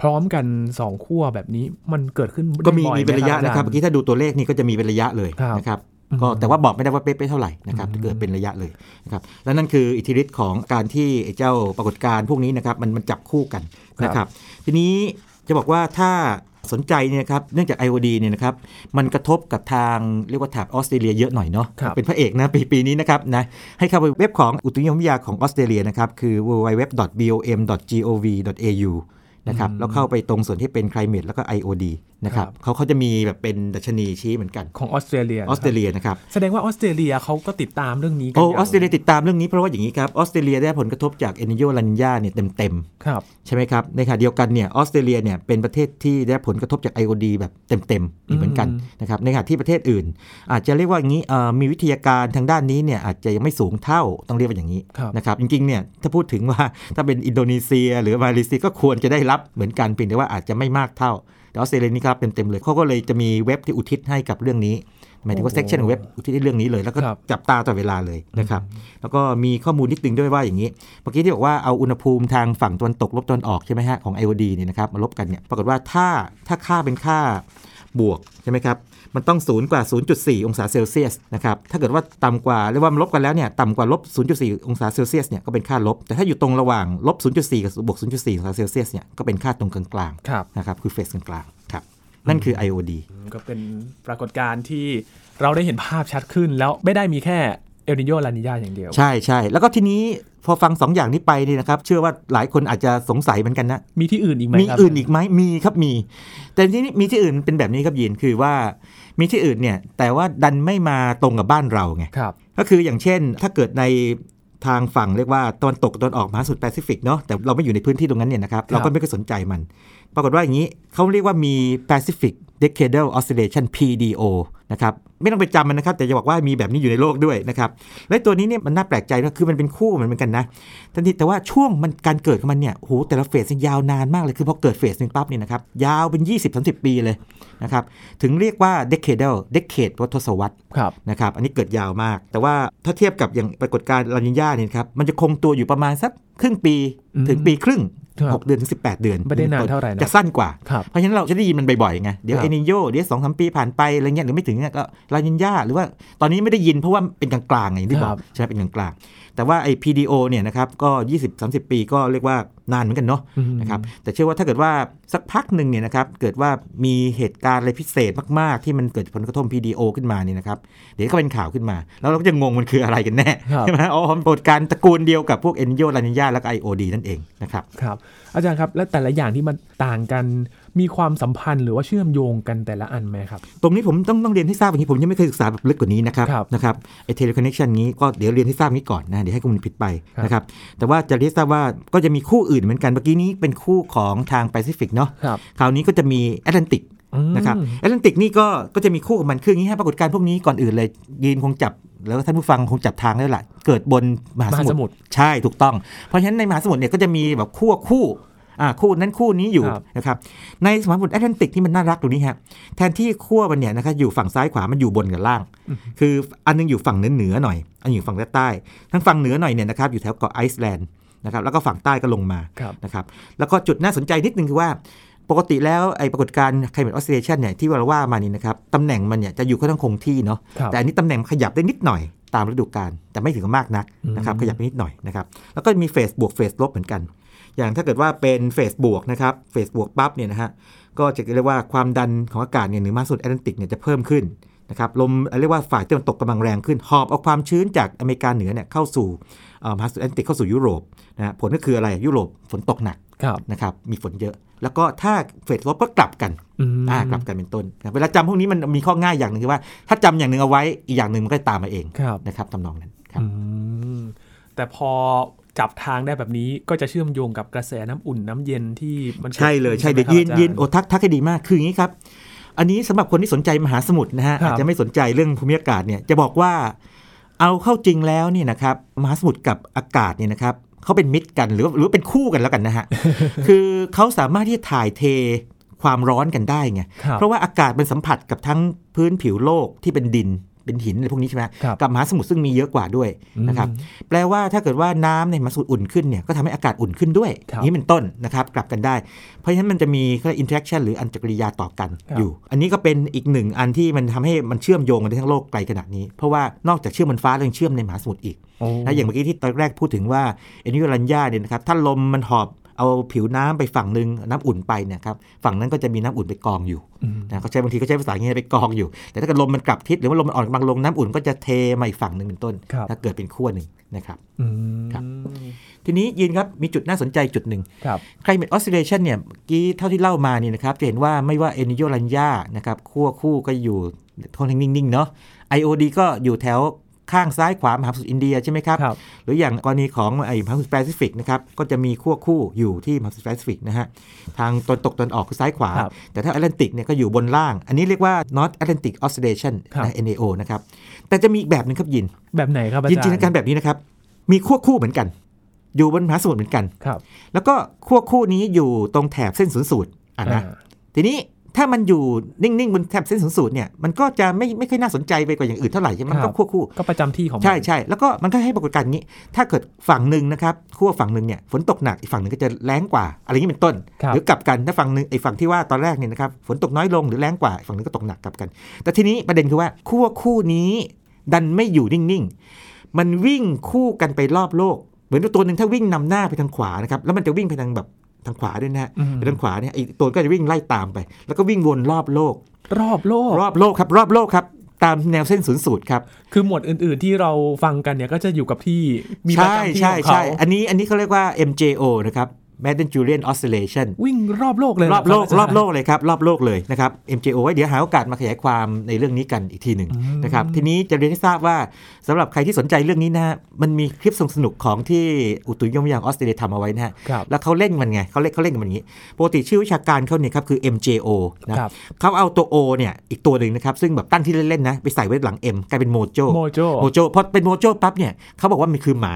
S1: พร้อมกันสองขั้วแบบนี้มันเกิดขึ้น
S2: ก็มี
S1: บ่อย
S2: มี
S1: ไห
S2: เป็นระยะ
S1: อา
S2: นะ
S1: จา
S2: ครับ
S1: ย์
S2: เมื่อกี้ถ้าดูตัวเลขนี่ก็จะมีเป็นระยะเลย
S1: ครับ
S2: นะครับ
S1: อืม
S2: ก็แต่ว่าบอกไม่ได้ว่าเป๊ะๆเท่าไหร่นะครับ
S1: อืม
S2: จะเกิดเป็นระยะเลยนะครับและนั่นคืออิทธิฤทธิ์ของการที่ไอ้เจ้าปรากฏการณ์พวกนี้นะครับมันมันจับคู่กันนะครับ ทีนี้จะบอกว่าถ้า สนใจเนี่ยนะครับเนื่องจาก IOD เนี่ยนะครับมันกระทบกับทางเรียกว่าแถบออสเตรเลียเยอะหน่อยเนาะ
S1: ครับ
S2: เป็นพระเอกนะปีปีนี้นะครับนะให้เข้าไปเว็บของอุตุนิยมวิทยาของออสเตรเลียนะครับคือ www.bom.gov.au นะครับแล้วเข้าไปตรงส่วนที่เป็น climate แล้วก็ IOD นะครับเขาเขาจะมีแบบเป็นดัชนีชี้เหมือนกัน
S1: ของออสเตรเลีย
S2: ออสเตรเลียนะครับ
S1: แสดงว่าออสเตรเลียเขาก็ติดตามเรื่องนี้กัน
S2: โอ้
S1: ย่าง
S2: ออสเตรเลียติดตามเรื่องนี้เพราะว่าอย่างนี้ครับออสเตรเลียได้ผลกระทบจากเอลนีโญลานีญาเนี่ยเต็ม
S1: ครับ
S2: ๆใช่ไหมครับในขณะเดียวกันเนี่ยออสเตรเลียเนี่ยเป็นประเทศที่ได้ผลกระทบจาก IOD แบบเต็มๆอีกเหมือนกัน
S1: อืม
S2: นะครับในขณะที่ประเทศอื่น อาจจะเรียกว่าอย่างนี้เอ่อมีวิทยาการทางด้านนี้เนี่ยอาจจะยังไม่สูงเท่าต้องเรียกว่าอย่างนี้
S1: ครับ
S2: นะครับจริงๆเนี่ยถ้าพูดถึงว่าถ้าเป็นอินโดนีเซีย หรือมาเลเซียก็ควรจะได้รับเหมือนกันเพียงแต่ว่าอาจจะไม่มากเท่า แต่ออสเตรเลียนี่ครับเต็มๆเลยเขาก็เลยจะมีเว็บที่อุทิศให้กับเรื่องนี้หมายถึงว่า
S1: โอ้
S2: เซ c ชันของเว็บอุทิศให้เรื่องนี้เลย แล้วก็
S1: ครับ
S2: จับตาตลอดเวลาเลยนะครับ แล้วก็มีข้อมูลนิดนึงด้วยว่าอย่างนี้ เมื่อกี้ที่บอกว่าเอาอุณหภูมิทางฝั่งตะวันตกลบตะวันออกใช่ไหมฮะของ IOD เนี่ยนะครับมาลบกันเนี่ยปรากฏว่าถ้าถ้าค่าเป็นค่า บวกใช่ไหมครับ มันต้องศูนย์กว่า 0.4 องศาเซลเซียสนะครับ ถ้าเกิดว่าต่ำกว่าเรียกว่ามันลบกันแล้วเนี่ยต่ำกว่าลบ 0.4 องศาเซลเซียสเนี่ยก็เป็นค่าลบ แต่ถ้าอยู่ตรงระหว่างลบ 0.4 กับบวก 0.4 องศาเซลเซียสเนี่ยก็เป็นค่าตรงกลาง
S1: ครับ
S2: ๆนะครับคือเฟสกลางๆครับนั่นคือ IOD
S1: ก็เป็นปรากฏการณ์ที่เราได้เห็นภาพชัดขึ้นแล้วไม่ได้มีแค่ เอลนิโยลานิญาอย่างเดียว
S2: ใช่ใช่แล้วก็ทีนี้พอฟังสองอย่างนี้ไปนี่นะครับ เชื่อว่าหลายคนอาจจะสงสัยเหมือนกันนะ
S1: มีที่อื่นอีกไหม
S2: มี
S1: ครับ
S2: อื่นอีกไหมมีครับมี แต่ทีนี้มีที่อื่นเป็นแบบนี้ครับยินคือว่า มีที่อื่นเนี่ย แต่ว่าดันไม่มาตรงกับบ้านเราไง
S1: ครับ
S2: ก็คืออย่างเช่น ถ้าเกิดในทางฝั่งเรียกว่าตะวันตกตะวันออกมหาสมุทรแปซิฟิกเนาะแต่เราไม่อยู่ในพื้นที่ตรงนั้นเนี่ยนะครับ เราก็ไม่เคยสนใจมัน ปรากฏว่าอย่างนี้เขาเรียกว่ามี Pacific Decadal Oscillation PDO นะครับไม่ต้องไปจำมันนะครับ แต่จะบอกว่ามีแบบนี้อยู่ในโลกด้วยนะครับ และตัวนี้เนี่ยมันน่าแปลกใจนะคือมันเป็นคู่มันเหมือนกันนะทันทีแต่ว่าช่วงมันการเกิดของมันเนี่ยโหแต่ละเฟสเนี่ยยาวนานมากเลยคือพอเกิดเฟสหนึ่งปั๊บเนี่ยนะครับยาวเป็น 20-30 ปีเลยนะครับถึงเรียกว่า decadal decade ว่าทศวรรษ
S1: ครับ
S2: นะครับอันนี้เกิดยาวมาก แต่ว่าถ้าเทียบกับอย่างปรากฏการณ์ลานิญญาเนี่ยครับมันจะคงตัวอยู่ประมาณสักครึ่งปี
S1: อืม
S2: ถึงปีครึ่ง
S1: ครับ
S2: 6 เดือนถึง18 เดือน
S1: ไม่ได้นานเท่าไหร่นะ
S2: จะสั้นกว่า
S1: ครับ
S2: เพราะฉะนั้นเราจะได้ยินมันบ่อยๆไงเดี๋ยว
S1: ครับ
S2: เอนิโยเดี๋ยวสองสามปีผ่านไปอะไรเงี้ยหรือไม่ถึงเนี่ยก็ลานิญญาหรือว่าตอนนี้ไม่ได้ยินเพราะว่าเป็นกลางๆไงอย่างที่บอ
S1: ครั
S2: ก
S1: บ
S2: ใช่ไหมเป็นกลางๆ แต่ว่าไอ้ PDO เนี่ยนะครับก็ 20-30 ปีก็เรียกว่านานเหมือนกันเนาะ
S1: อืม
S2: นะครับแต่เชื่อว่าถ้าเกิดว่าสักพักหนึ่งเนี่ยนะครับเกิดว่ามีเหตุการณ์อะไรพิเศษมาก ๆ ที่มันเกิดผลกระทบ PDO ขึ้นมาเนี่ยนะครับเดี๋ยวก็เป็นข่าวขึ้นมา แล้วเราก็จะงงมันคืออะไรกันแน่
S1: ครับ
S2: ใช่ไหมอ๋อมันปรากฏการณ์ตระกูลเดียวกับพวกเอนโยลานิญาแล้วก็ IOD นั่นเองนะครับ
S1: ครับอาจารย์ครับแล้วแต่ละอย่างที่มันต่างกัน มีความสัมพันธ์หรือว่าเชื่อมโยงกันแต่ละอันไหมครับ
S2: ตรงนี้ผมต้องต้องเรียนให้ทราบอย่างนี้ผมยังไม่เคยศึกษาแบบลึกกว่านี้นะครับ
S1: ครับ
S2: นะครับไอ้เทเลคอนเน t ชันนี้ก็เดี๋ยวเรียนให้ทราบนี้ก่อนนะเดี๋ยวให้ข้อมูลผิดไป
S1: ครับ
S2: นะครับแต่ว่าจะเรียนให้ทราบว่าก็จะมีคู่อื่นเหมือนกันเมื่อกี้นี้เป็นคู่ของทางแปซิฟิกเนาะ
S1: ครับ
S2: คราวนี้ก็จะมีแอตแลนติก
S1: อืม
S2: นะครับแอตแลนติกนี่ก็ก็จะมีคู่กับมันคืออย่างนี้ฮะปรากฏการณ์พวกนี้ก่อนอื่นเลยยินคงจับแล้วท่านผู้ฟังคงจับทางได้แหละเกิดบนมหาม
S1: หา
S2: ส
S1: ส
S2: มุ
S1: มุ
S2: ทร
S1: ทร
S2: ใช่ถูกต้อง เพราะฉะนั้นในมหาสมุทรเนี่ยก็จะมีแบบคู่คู่ อ่าคู่นั้นคู่นี้อยู่
S1: ครับ
S2: นะครับในมหาสมุทรแอตแลนติกที่มันน่ารักตรงนี้ฮะแทนที่ขั้วมันเนี่ยนะครับอยู่ฝั่งซ้ายขวามันอยู่บนกับล่าง คืออันนึงอยู่ฝั่งเหนือเหนือหน่อย อันอยู่ฝั่งด้านใต้ทั้งฝั่งเหนือหน่อยเนี่ยนะครับอยู่แถวเกาะไอซ์แลนด์นะครับแล้วก็ฝั่งใต้ก็ลงมา
S1: ครับ
S2: นะครับแล้วก็จุดน่าสนใจนิดนึงคือว่าปกติแล้วไอ้ปรากฏการณ์ climate oscillation เนี่ยที่เราว่ามานี่นะครับตำแหน่งมันเนี่ยจะอยู่ค่อนข้างคงที่เนาะ
S1: ครับ
S2: แต่อันนี้ตำแหน่งขยับได้นิดหน่อยตามฤดูกาลแต่ไม่ถึงกับมากนักนะครับ
S1: อืม
S2: ขยับไปนิดหน่อยนะครับแล้วก็มีเฟสบวกเฟสลบเหมือนกัน อย่างถ้าเกิดว่าเป็นเฟสบวกนะครับเฟสบวกปั๊บเนี่ยนะฮะก็จะเรียกว่าความดันของอากาศเนี่ยเหนือมหาสมุทรแอตแลนติกเนี่ยจะเพิ่มขึ้นนะครับลมเรียกว่าฝ่ายตะวันตกกำลังแรงขึ้น หอบเอาความชื้นจากอเมริกาเหนือเนี่ยเข้าสู่เอ่อมหาสมุทรแอตแลนติกเข้าสู่ยุโรปนะฮะผลก็คืออะไรยุโรปฝนตกหนัก
S1: ครับ
S2: นะครับมีฝนเยอะ แล้วก็ถ้าเฟสลบก็กลับกัน
S1: อืม
S2: อ่ากลับกันเป็นต้นนะเวลาจำพวกนี้มันมีข้อง่ายอย่างหนึ่งคือว่า ถ้าจำอย่างหนึ่งเอาไว้อีกอย่างหนึ่งมันก็ตามมาเอง
S1: ครับ
S2: นะครับทำนองนั้นครับ
S1: อืมแต่พอ จับทางได้แบบนี้ก็จะเชื่อมโยงกับกระแสน้ำอุ่นน้ำเย็นที่มันกิด
S2: ใช่เลยใช่
S1: ขึ้
S2: เดี๋ยว
S1: ไหม
S2: ยิน
S1: ครับ
S2: ยิน
S1: อาจาร
S2: โอทักทักให้ดีมากคืออย่างนี้ครับ อันนี้สำหรับคนที่สนใจมหาสมุทรนะฮะ
S1: ครับ
S2: อาจจะไม่สนใจเรื่องภูมิอากาศเนี่ยจะบอกว่าเอาเข้าจริงแล้วเนี่ยนะครับมหาสมุทรกับอากาศเนี่ยนะครับเขาเป็นมิตรกันหรือว่าหรือว่าเป็นคู่กันแล้วกันนะฮะคือเขาสามารถที่จะถ่ายเทความร้อนกันได้ไง
S1: ครับ
S2: เพราะว่าอากาศมันสัมผัสกับทั้งพื้นผิวโลกที่เป็นดิน เป็นหินอะไรพวกนี้ใช่ไหม
S1: ครับ
S2: กับมหาสมุทรซึ่งมีเยอะกว่าด้วยนะครับ
S1: อืม
S2: แปลว่าถ้าเกิดว่าน้ำในมหาสมุทรอุ่นขึ้นเนี่ยก็ทำให้อากาศอุ่นขึ้นด้วย
S1: ครับ
S2: นี่เป็นต้นนะครับกลับกันได้ เพราะฉะนั้นมันจะมี interaction หรืออันตรกิริยาต่อกัน
S1: ครับ
S2: อยู่ อันนี้ก็เป็นอีกหนึ่งอันที่มันทำให้มันเชื่อมโยงกันได้ทั้งโลกไกลขนาดนี้ เพราะว่านอกจากเชื่อมบนฟ้าแล้วยังเชื่อมในมหาสมุทรอีก
S1: โอ้
S2: นะอย่างเมื่อกี้ที่ตอนแรกพูดถึงว่าเอลนีโญลานีญาเนี่ยนะครับถ้าลมมันหอบ เอาผิวน้ำไปฝั่งหนึ่งน้ำอุ่นไปเนี่ยครับฝั่งนั้นก็จะมีน้ำอุ่นไปกองอยู่
S1: อืม
S2: นะเขาใช้บางทีเขาใช้ภาษาอย่างนี้ไปกองอยู่ แต่ถ้าเกิดลมมันกลับทิศหรือว่าลมมันอ่อนกำลังลงน้ำอุ่นก็จะเทมาอีกฝั่งหนึ่งเป็นต้น
S1: ครับ
S2: ถ้าเกิดเป็นขั้วหนึ่งนะครับ
S1: อืม
S2: ครับทีนี้ยินครับมีจุดน่าสนใจจุดหนึ่ง
S1: ครับ
S2: climate oscillation เนี่ยเมื่อกี้เท่าที่เล่ามานี่นะครับจะเห็นว่าไม่ว่าเอนิโยรัญญานะครับขั้วคู่ก็อยู่ค่อนข้างนิ่งๆเนาะ IOD ก็อยู่แถว ข้างซ้ายขวามหาสมุทรอินเดียใช่ไหมครับ
S1: ครับ
S2: หรืออย่างกรณีของไอ้มหาสมุทรแปซิฟิกนะครับ ก็จะมีขั้วคู่อยู่ที่มหาสมุทรแปซิฟิกนะฮะ ทางตะวันตกตะวันออกคือซ้ายขวา
S1: ครับ
S2: แต่ถ้าแอตแลนติกเนี่ยก็อยู่บนล่าง อันนี้เรียกว่า North Atlantic Oscillation
S1: ครับ
S2: นะ NAO นะครับ แต่จะมีอีกแบบหนึ่งครับยิน
S1: แบบไหนครับอา
S2: ยิน
S1: จาร
S2: จินตนาการ
S1: ย์
S2: แบบนี้นะครับ มีขั้วคู่เหมือนกัน อยู่บนมหาสมุทรเหมือนกัน
S1: ครับ
S2: แล้วก็ขั้วคู่นี้อยู่ตรงแถบเส้นศูนย์สูตรอะนะ
S1: อ่า
S2: ทีนี้ ถ้ามันอยู่นิ่งๆบนแถบเส้นศูนย์สูตรเนี่ยมันก็จะไม่ไม่ค่อยน่าสนใจไปกว่าอย่างอื่นเท่าไหร่ใช่ไหมมัน
S1: ครั
S2: ก็
S1: บ
S2: ขั้วคู่
S1: ก็ประจำที่ของมัน
S2: ใช่ใช่แล้วก็มันก็ให้ปรากฏการณ์อย่างนี้ ถ้าเกิดฝั่งหนึ่งนะครับขั้วฝั่งหนึ่งเนี่ยฝนตกหนักอีกฝั่งหนึ่งก็จะแรงกว่า อะไรอย่างนี้เป็นต้น
S1: ครับ
S2: หรือกลับกันถ้าฝั่งหนึ่งไอ้ฝั่งที่ว่าตอนแรกเนี่ยนะครับฝนตกน้อยลงหรือแรงกว่าอีกฝั่งหนึงก็ตกหนักกลับกัน แต่ทีนี้ประเด็นคือว่าขั้วคู่นี้ดันไม่อยู่นิ่งๆ มันวิ่งคู่กันไปรอบโลก เหมือนตัวหนึ่งถ้าวิ่งนำหน้าไปทางขวานะครับแล้วมันจะวิ่งไปทางแบบ ทางขวาด้วยนะฮะ
S1: อืม
S2: ไปทางขวาเนี่ยไอ้ตัวก็จะวิ่งไล่ตามไป แล้วก็วิ่งวนรอบโลก
S1: รอบโลก
S2: รอบโลกครับ รอบโลกครับตามแนวเส้นศูนย์สูตรครับ
S1: คือหมวดอื่น ๆที่เราฟังกันเนี่ยก็จะอยู่กับที่มีประ
S2: ใช่
S1: จำที่
S2: ใช่
S1: ของ
S2: ใช่
S1: เขา
S2: อันนี้อันนี้เขาเรียกว่า MJO นะครับ Madden Julian Oscillation
S1: วิ่งรอบโลกเลย
S2: รอบโลก
S1: เห
S2: ร
S1: ค
S2: อบโลกเลยครับ รอบโลกเลยนะครับ MJO ไว้เดี๋ยวหาโอกาสมาขยายความในเรื่องนี้กันอีกทีหนึ่งนะครับ ทีนี้จะเรียนให้ทราบว่าสำหรับใครที่สนใจเรื่องนี้นะฮะมันมีคลิปสนุกๆของที่อุตุนิยมวิทยาออสเตรเลียทำเอาไว้นะฮะ
S1: ครับ
S2: แล้วเขาเล่นมันไงเขาเล่นเขาเล่นกันมันอย่างนี้ปกติชื่อวิชาการเขาเนี่ยครับคือ MJO นะครับเขาเอาตัว O เนี่ยอีกตัวหนึ่งนะครับซึ่งแบบตั้งชื่อเล่นๆนะไปใส่ไว้หลัง M กลายเป็นโมโจ
S1: โมโจ
S2: โมโจพอเป็นโมโจปั๊บเนี่ยเขาบอกว่ามันคือหมา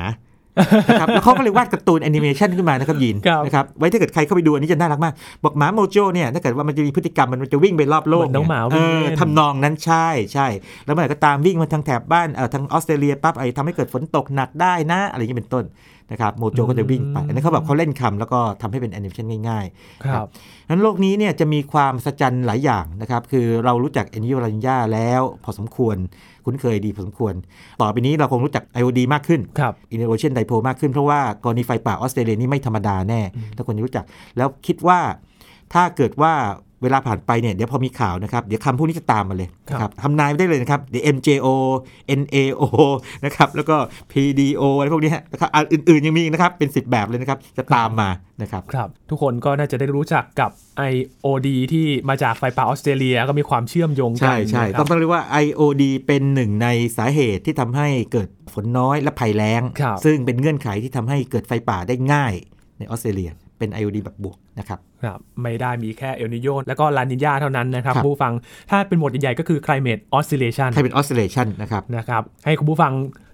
S2: นะครับแล้วเขาก็เลยวาดการ์ตูนแอนิเมชันขึ้นมานะครับยิน
S1: ครับ
S2: นะครับไว้ถ้าเกิดใครเข้าไปดูอันนี้จะน่ารักมาก บอกหมาโมโจเนี่ยถ้าเกิดว่ามันจะมีพฤติกรรมมันจะวิ่งไปรอบโลก
S1: เหมือนน้องหมา
S2: เออ
S1: วิ่งเล่น
S2: ทำนองนั้นใช่ใช่แล้วเมื่อไหร่ก็ตามวิ่งมาทางแถบบ้านเออทางออสเตรเลียปั๊บไอ้ทำให้เกิดฝนตกหนักได้นะ อะไรอย่างนี้เป็นต้น นะครับโมโจก็จะวิ่งไป อันนี้นเขาแบบเขาเล่นคำแล้วก็ทำให้เป็นแอนิเมชันง่ายๆ
S1: ครับ
S2: นั้นโลกนี้เนี่ยจะมีความอัศจรรย์หลายอย่างนะครับ คือเรารู้จักเอลนีโญลานีญาแล้วพอสมควร คุ้นเคยดีพอสมควร ต่อไปนี้เราคงรู้จัก IOD มากขึ้น
S1: ครับ
S2: Indian Ocean Dipole มากขึ้น เพราะว่ากรณีไฟป่าออสเตรเลียนี่ไม่ธรรมดาแน่ถ้าคนจะรู้จัก แล้วคิดว่าถ้าเกิดว่า เวลาผ่านไปเนี่ยเดี๋ยวพอมีข่าวนะครับ เดี๋ยวคำพวกนี้จะตามมาเลย
S1: ครับ
S2: นะครับทำนายไม่ได้เลยนะครับเดี๋ยว MJO NAO นะครับแล้วก็ PDO อะไรพวกนี้ฮะแล้วก็อันอื่นๆยังมีอีกนะครับเป็น10แบบเลยนะครับจะตามมานะครับ
S1: ครับ ทุกคนก็น่าจะได้รู้จักกับ IOD ที่มาจากไฟป่าออสเตรเลียก็มีความเชื่อมโยงกัน
S2: ใช่ใช่
S1: นะค
S2: ต้
S1: รั
S2: อบงต้องเรียกว่า IOD เป็นหนึ่งในสาเหตุที่ทำให้เกิดฝนน้อยและภัยแล้ง
S1: ครับ
S2: ซึ่งเป็นเงื่อนไขที่ทำให้เกิดไฟป่าได้ง่ายในออสเตรเลีย เป็น IOD แบบบวกนะครับ
S1: ครับไม่ได้มีแค่เอลนิโยแล้วก็ลานิญาเท่านั้นนะครับ
S2: ครับ
S1: คุณผู้ฟังถ้าเป็นหมวดใหญ่ๆก็คือ climate oscillation
S2: ใครเป็น oscillation นะครับ
S1: นะครับให้คุณผู้ฟัง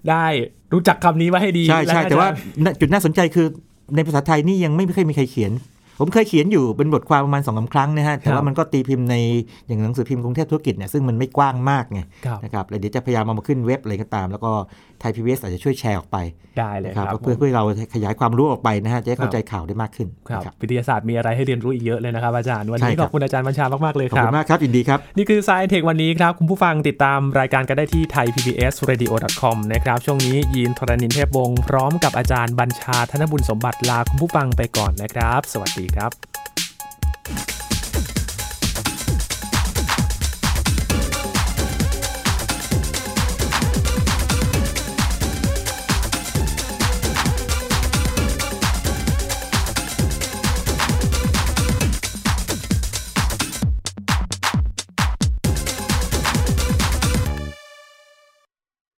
S1: ได้รู้จักคำนี้ไว้ให้ดี
S2: ใช่ใช่
S1: ล้ก็
S2: แต่ว่า
S1: จะ
S2: น่ะจุดน่าสนใจคือในภาษาไทยนี่ยังไม่เคยมีใครเขียน ผมเคยเขียนอยู่เป็นบทความประมาณสองสาครั้งนะฮะ แต่ว่ามันก็ตีพิมพ์ในอย่างหนังสือพิมพ์กรุงเทพธุรกิจเนี่ยซึ่งมันไม่กว้างมากไง
S1: ครับ
S2: นะครับแล้วเดี๋ยวจะพยายามเอามาขึ้นเว็บอะไรก็ตาม แล้วก็ไทยพีบีอาจจะช่วยแชร์ออกไป
S1: ได้เลย
S2: นะ
S1: ค
S2: ค
S1: รั
S2: รั
S1: บบ
S2: เพื่อเพื่อเราขยายความรู้ออกไปนะฮะจะได้
S1: ครั
S2: เข้า
S1: บ
S2: ใจข่าวได้มากขึ้น
S1: ครับ
S2: นะครับ
S1: วิทยาศาสตร์มีอะไรให้เรียนรู้อีกเยอะเลยนะครับอาจารย์วัน
S2: ใช่
S1: นี้
S2: ค
S1: ข
S2: รับ
S1: อบคุณอาจารย์บัญชามากๆเลย
S2: ขอบ
S1: ครั
S2: คุ
S1: บ
S2: ณมากครับยินดีครับ
S1: นี่คือ Science Tech วันนี้ครับคุณผู้ฟังติดตามรายการกันได้ที่ thaipbsradio.com นะครับช่วงนี้ยีนทรณินเทพวงศ์พร้อมกับอาจารย์บัญชาธนบุญสมบัติลาคุณผู้ฟังไปก่อนนะครับ สวัสีครับ